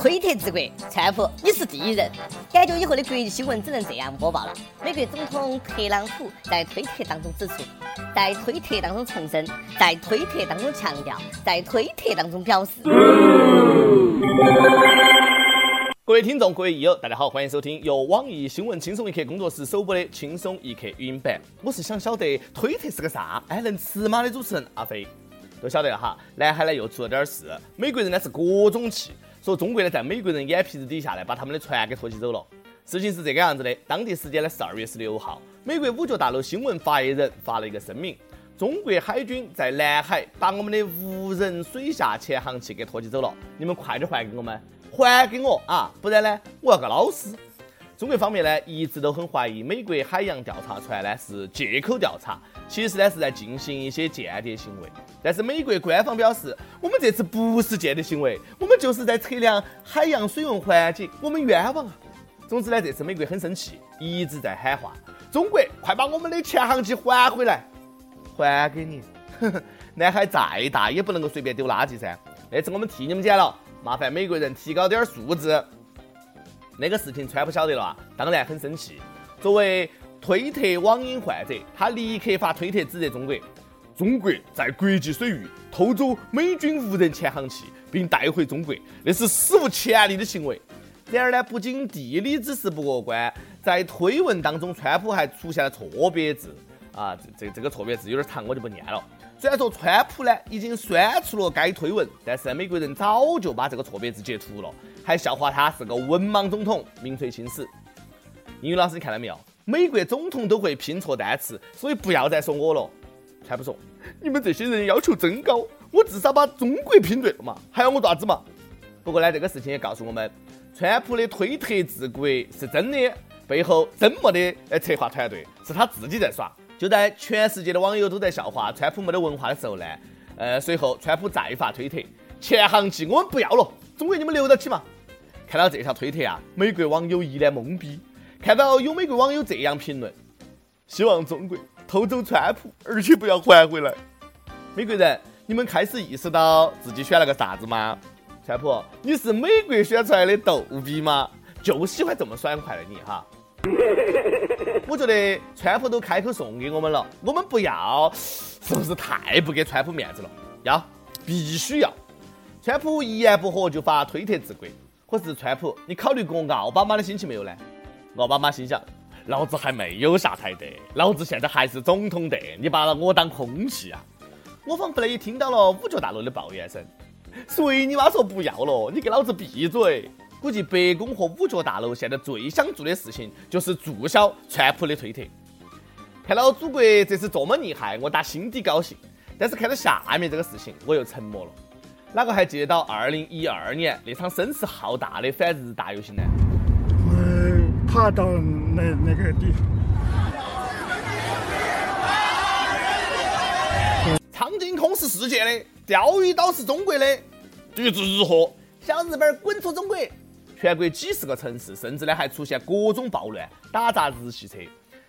推特治国，川普你是第一人。感觉以后的国际新闻只能这样播报了。美国总统特朗普在推特当中指出，在推特当中重申，在推特当中强调，在推特当中表示。各位听众，各位益友，大家好，欢迎收听由网易新闻轻松一刻工作室首播的轻松一刻语音版。我是想晓得推特是个啥，哎，能吃吗的主持人阿飞。都晓得了哈，南海呢又出了点事，美国人呢是各种气，说中国呢在美国人眼皮子底下呢把他们的船给拖起走了。事情是这个样子的，当地时间的十二月十六号，美国五角大楼新闻发言人发了一个声明，中国海军在南海把我们的无人水下潜航器给拖起走了，你们快点还给我们，还给我啊，不然呢我要告老师。中国方面呢一直都很怀疑美国海洋调查船呢是借口调查，其实呢是在进行一些间谍行为。但是美国官方表示，我们这次不是间谍行为，我们就是在测量海洋水文环境，我们冤枉啊！总之呢，这次美国很生气，一直在喊话：中国快把我们的潜航器还回来，还给你！南海再大也不能够随便丢垃圾噻，那次我们替你们捡了，麻烦美国人提高点素质。那个事情川普晓得了啊，当然很生气。作为推特网瘾患者，他立刻发推特指责中国。中国在国际水域偷走美军无人潜航器，并带回中国，那是史无前例的行为。然而呢，不仅地理知识不过关，在推文当中，川普还出现了错别字啊，这这这个错别字有点长，我就不念了。虽然说川普呢已经删除了该推文，但是美国人早就把这个错别字截图了，还笑话他是个文盲总统，名垂青史。英语老师你看到没有？美国总统都会拼错单词，所以不要再说我了。川普说：“你们这些人要求真高，我至少把中国拼对了嘛，还要我做啥子嘛？”不过呢，这个事情也告诉我们，川普的推特治国是真的，背后真没得策划团队，是他自己在耍。就在全世界的网友都在笑话川普没得文化的时候呢，呃，随后川普再发推特：“潜航器我们不要了，中国你们留到起嘛。”看到这条推特啊，美国网友一脸懵逼。看到有美国网友这样评论：“希望中国。”偷走川普，而且不要还回来。美国人，你们开始意识到自己选了个啥子吗？川普，你是美国选出来的逗比吗？就喜欢这么爽快的你哈。我觉得川普都开口送给我们了，我们不要，是不是太不给川普面子了？要，必须要。川普一言不合就发推特治国，可是川普，你考虑过奥巴马的心情没有呢？奥巴马心想。老子还没有下台的，老子现在还是总统的，你把我当空气啊！我仿佛也听到了五角大楼的抱怨声，随你妈说不要了，你给老子闭嘴！估计白宫和五角大楼现在最想做的事情就是注销川普的推特。看到祖国这次这么厉害，我打心底高兴，但是看到下面这个事情，我又沉默了。哪个还记得到二零一二年那场声势浩大的反日大游行呢？爬到那那个地，方。苍井空是世界的，钓鱼岛是中国的，抵制日货？小日本滚出中国！全国几十个城市，甚至呢还出现各种暴乱，打砸日系车。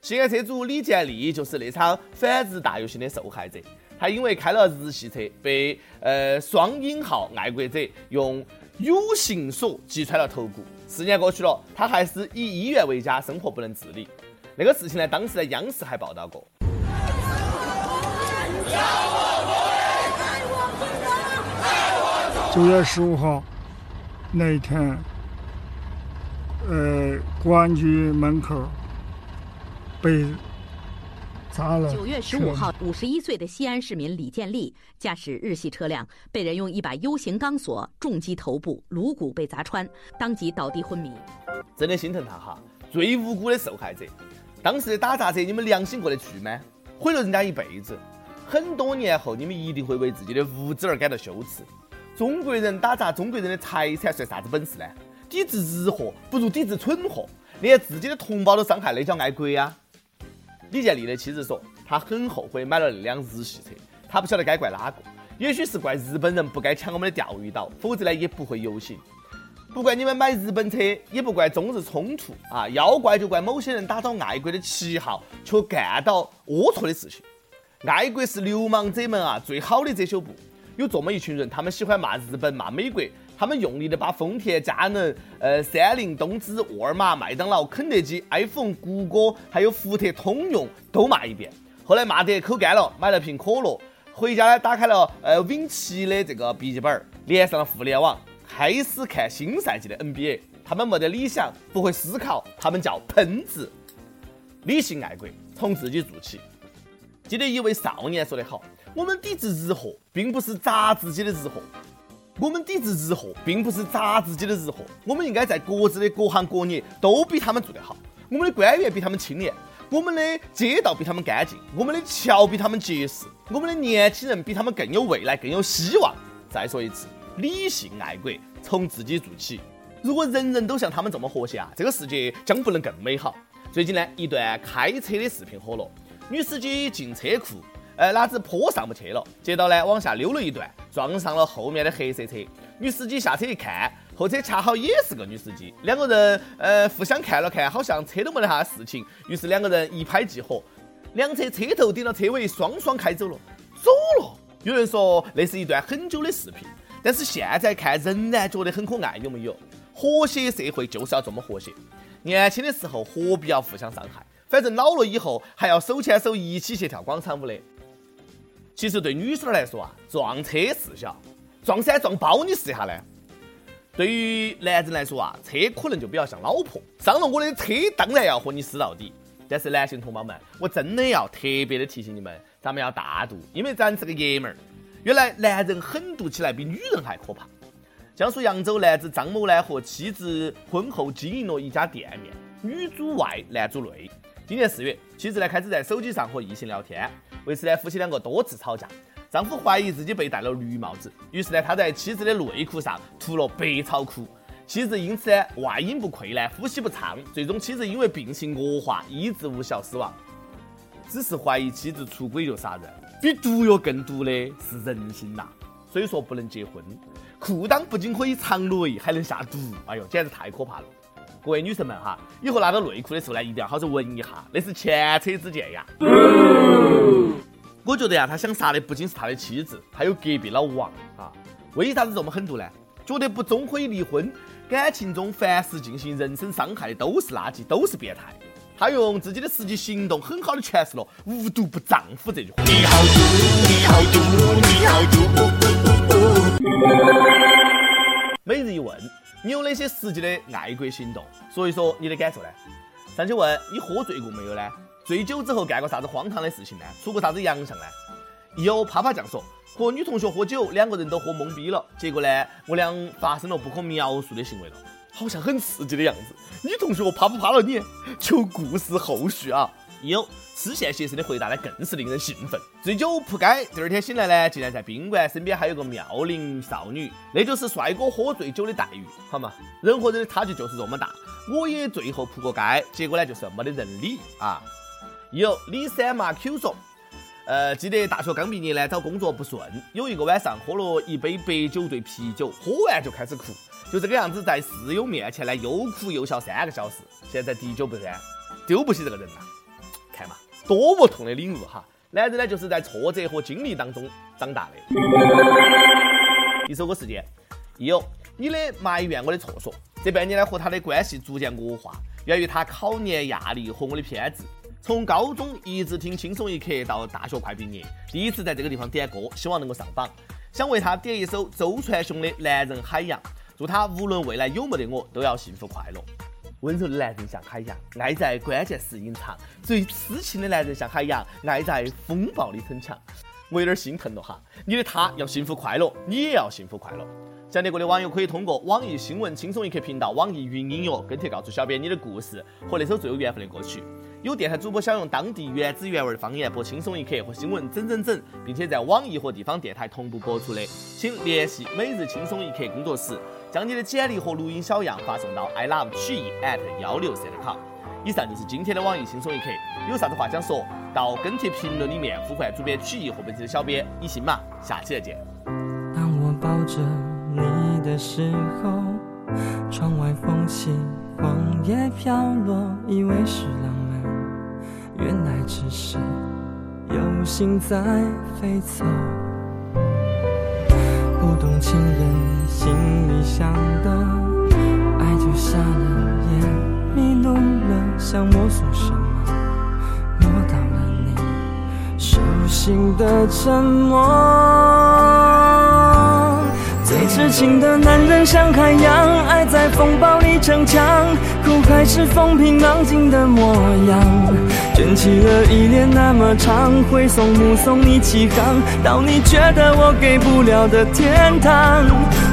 西安车主李建立就是那场反日大游行的受害者，他因为开了日系车，被呃双引号爱国者用。有形锁击穿了头骨。四年过去了，他还是以医院为家，生活不能自理。那个事情呢，当时在央视还报道过。九月十五号那一天，呃，公安局门口被砸了。九月十五号，五十一岁的西安市民李建立驾驶日系车辆，被人用一把 U 型钢索重击头部，颅骨被砸穿，当即倒地昏迷。真的心疼他哈，最无辜的受害者。当时的打砸者，你们良心过得去吗？毁了人家一辈子，很多年后你们一定会为自己的无知而感到羞耻。中国人打砸中国人的财产算啥子本事呢？抵制日货不如抵制蠢货，连自己的同胞都伤害，那叫爱国呀！李建利的妻子说，他很后悔买了那辆日系车，他不晓得该怪哪个，也许是怪日本人不该抢我们的钓鱼岛，否则呢也不会游行。不怪你们买日本车，也不怪中日冲突啊，要怪就怪某些人打着爱国的旗号，却干到龌龊的事情。爱国是流氓者们啊最好的遮羞布。有这么一群人，他们喜欢骂日本、骂美国，他们用力的把丰田、佳能、呃三菱、东芝、沃尔玛、麦当劳、肯德基、iPhone、谷歌还有福特、通用都骂一遍。后来骂得口干了，买了瓶可乐，回家呢打开了呃 Win 七的这个笔记本，连上了互联网，开始看新赛季的 NBA。他们没得理想，不会思考，他们叫喷子。理性爱国，从自己做起。记得一位少年说得好：“我们抵制日货，并不是砸自己的日货。我们抵制日货，并不是砸自己的日货。我们应该在各自的各行各业都比他们做得好。我们的官员比他们清廉，我们的街道比他们干净，我们的桥比他们结实，我们的年轻人比他们更有未来，更有希望。再说一次，理性爱国，从自己做起。如果人人都像他们这么和谐啊，这个世界将不能更美好。”最近呢，一段开车的视频火了。女司机进车库，呃，哪知坡上不去了，接到呢往下溜了一段，撞上了后面的黑色车。女司机下车一看，后车恰好也是个女司机，两个人呃互相看了看，好像车都没得啥事情，于是两个人一拍即合，两侧车头顶了车尾，双双开走了，走了。有人说那是一段很久的视频，但是现在看仍然觉得很可爱，有没有？和谐社会就是要这么和谐。年轻的时候何必要互相伤害？反正老了以后还要手牵手一起去跳广场舞的。其实对女生来说啊，撞车事小，撞山撞包你试一下呢？对于男人来说啊，车可能就比较像老婆，伤了我的车当然要和你撕到底。但是男性同胞们，我真的要特别的提醒你们，咱们要大度，因为咱是个爷们儿。原来男人狠毒起来比女人还可怕。江苏扬州男子张某呢和妻子婚后经营了一家店面，女主外，男主内。今年四月，妻子呢开始在手机上和异性聊天，为此呢夫妻两个多次吵架。丈夫怀疑自己被戴了绿帽子，于是呢他在妻子的内裤上涂了百草枯，妻子因此呢外阴不溃烂，呼吸不畅，最终妻子因为病情恶化，医治无效死亡。只是怀疑妻子出轨就杀人，比毒药更毒的是人心呐！所以说不能结婚。裤裆不仅可以藏雷，还能下毒，哎呦，简直太可怕了！各位女生们哈，以后拿到内裤的时候呢，一定要好好闻一下，那是前车之鉴呀。我觉得呀，他想杀的不仅是他的妻子，还有隔壁老王啊。为啥子这么狠毒呢？觉得不忠可以离婚，感情中凡是进行人身伤害的都是垃圾，都是变态。他用自己的实际行动，很好的诠释了“无毒不丈夫”这句话。你好毒，你好毒，你好毒。每日一问：你有哪些实际的爱国行动？说一说你的感受呢？上去问你喝醉过没有呢？醉酒之后干过啥子荒唐的事情呢？出过啥子洋相呢？有啪啪酱说和女同学喝酒，两个人都喝懵逼了，结果呢，我俩发生了不可描述的行为了，好像很刺激的样子。女同学啪不啪了你？求故事后续啊！有。丝线先生的回答呢，更是令人兴奋。醉酒扑街，第二天醒来呢，竟然在宾馆身边还有个妙龄少女，那就是帅哥喝醉酒的待遇，好嘛？人和人的差距就是这么大。我也最后扑过街，结果呢就是没得人理啊。有李三马 Q 说，呃，记得大学刚毕业呢，找工作不顺，有一个晚上喝了一杯白酒兑啤酒，喝完就开始哭，就这个样子在室友面前呢，又哭又笑三个小时。现在滴酒不沾，丢不起这个人呐。看嘛，多么痛的领悟哈！男人呢，就是在挫折和经历当中长大的。一首歌时间，有你的埋怨我的错说。这半年呢，和他的关系逐渐恶化，源于他考研压力和我的偏执。从高中一直听轻松一刻到大学快毕业，第一次在这个地方点歌，希望能够上榜。想为他点一首周传雄的《男人海洋》，祝他无论未来有没得我，都要幸福快乐。温柔的男人像海洋，爱在关键时隐藏；最痴情的男人像海洋，爱在风暴里逞强。我有点心疼了哈，你的他要幸福快乐，你也要幸福快乐。想听过的网友可以通过网易新闻轻松一刻频道、网易云音乐跟帖告诉小编你的故事和那首最有缘分的歌曲。有电台主播想用当地原汁原味的方言播轻松一刻和新闻整整整，并且在网易和地方电台同步播出的，请联系每日轻松一刻工作室。将你的简历和录音小样发送到 i love 曲艺 at 幺六三 com。以上就是今天的网易轻松一刻，有啥子话想说到跟帖评论里面呼唤主编曲艺和本期的小编一心嘛，下期再见。当我抱着你的时候，窗外风起，黄叶飘落，以为是浪，原来只是有心在飞走。不懂情人心里想的，爱就瞎了眼，迷路了，想摸索什么，摸到了你手心的沉默。最痴情的男人像海洋，爱在风暴里逞强，苦还是风平浪静的模样。卷起了依恋那么长，挥送目送你起航，到你觉得我给不了的天堂。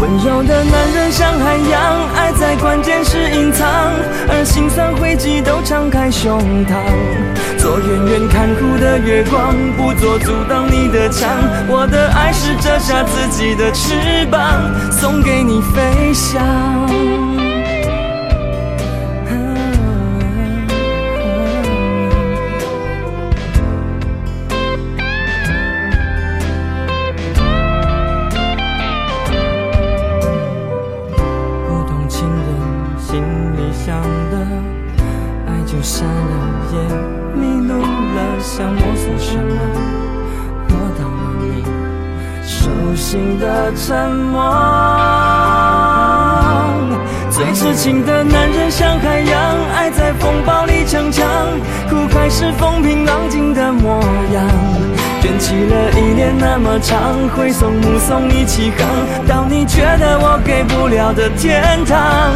温柔的男人像海洋，爱在关键时隐藏，而心酸汇集都敞开胸膛。做远远看哭的月光，不做阻挡你的墙。我的爱是折下自己的翅膀。送给你飞翔。手心的沉默，最痴情的男人像海洋，爱在风暴里逞强，苦还是风平浪静的模样。卷起了依恋那么长，挥送目送你起航，到你觉得我给不了的天堂。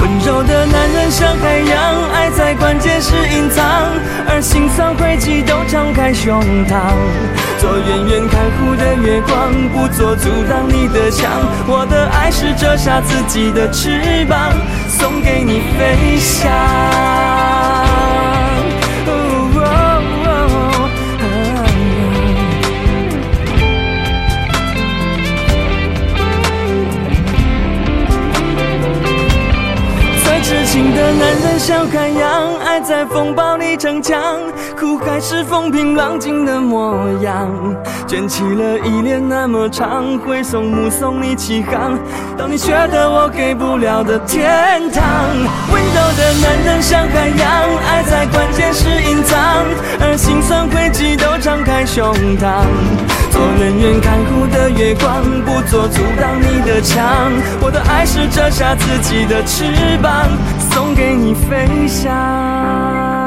温柔的男人像海洋，关键是隐藏，而心酸汇集都敞开胸膛。做远远看护的月光，不做阻挡你的墙。我的爱是折下自己的翅膀，送给你飞翔。男人像海洋，爱在风暴里逞强，苦还是风平浪静的模样。卷起了依恋那么长，挥手目送你起航，到你觉得我给不了的天堂。温柔的男人像海洋，爱在关键时隐藏，而心酸汇集都张开胸膛。做远远看护的月光，不做阻挡你的墙。我的爱是折下自己的翅膀。送给你飞翔。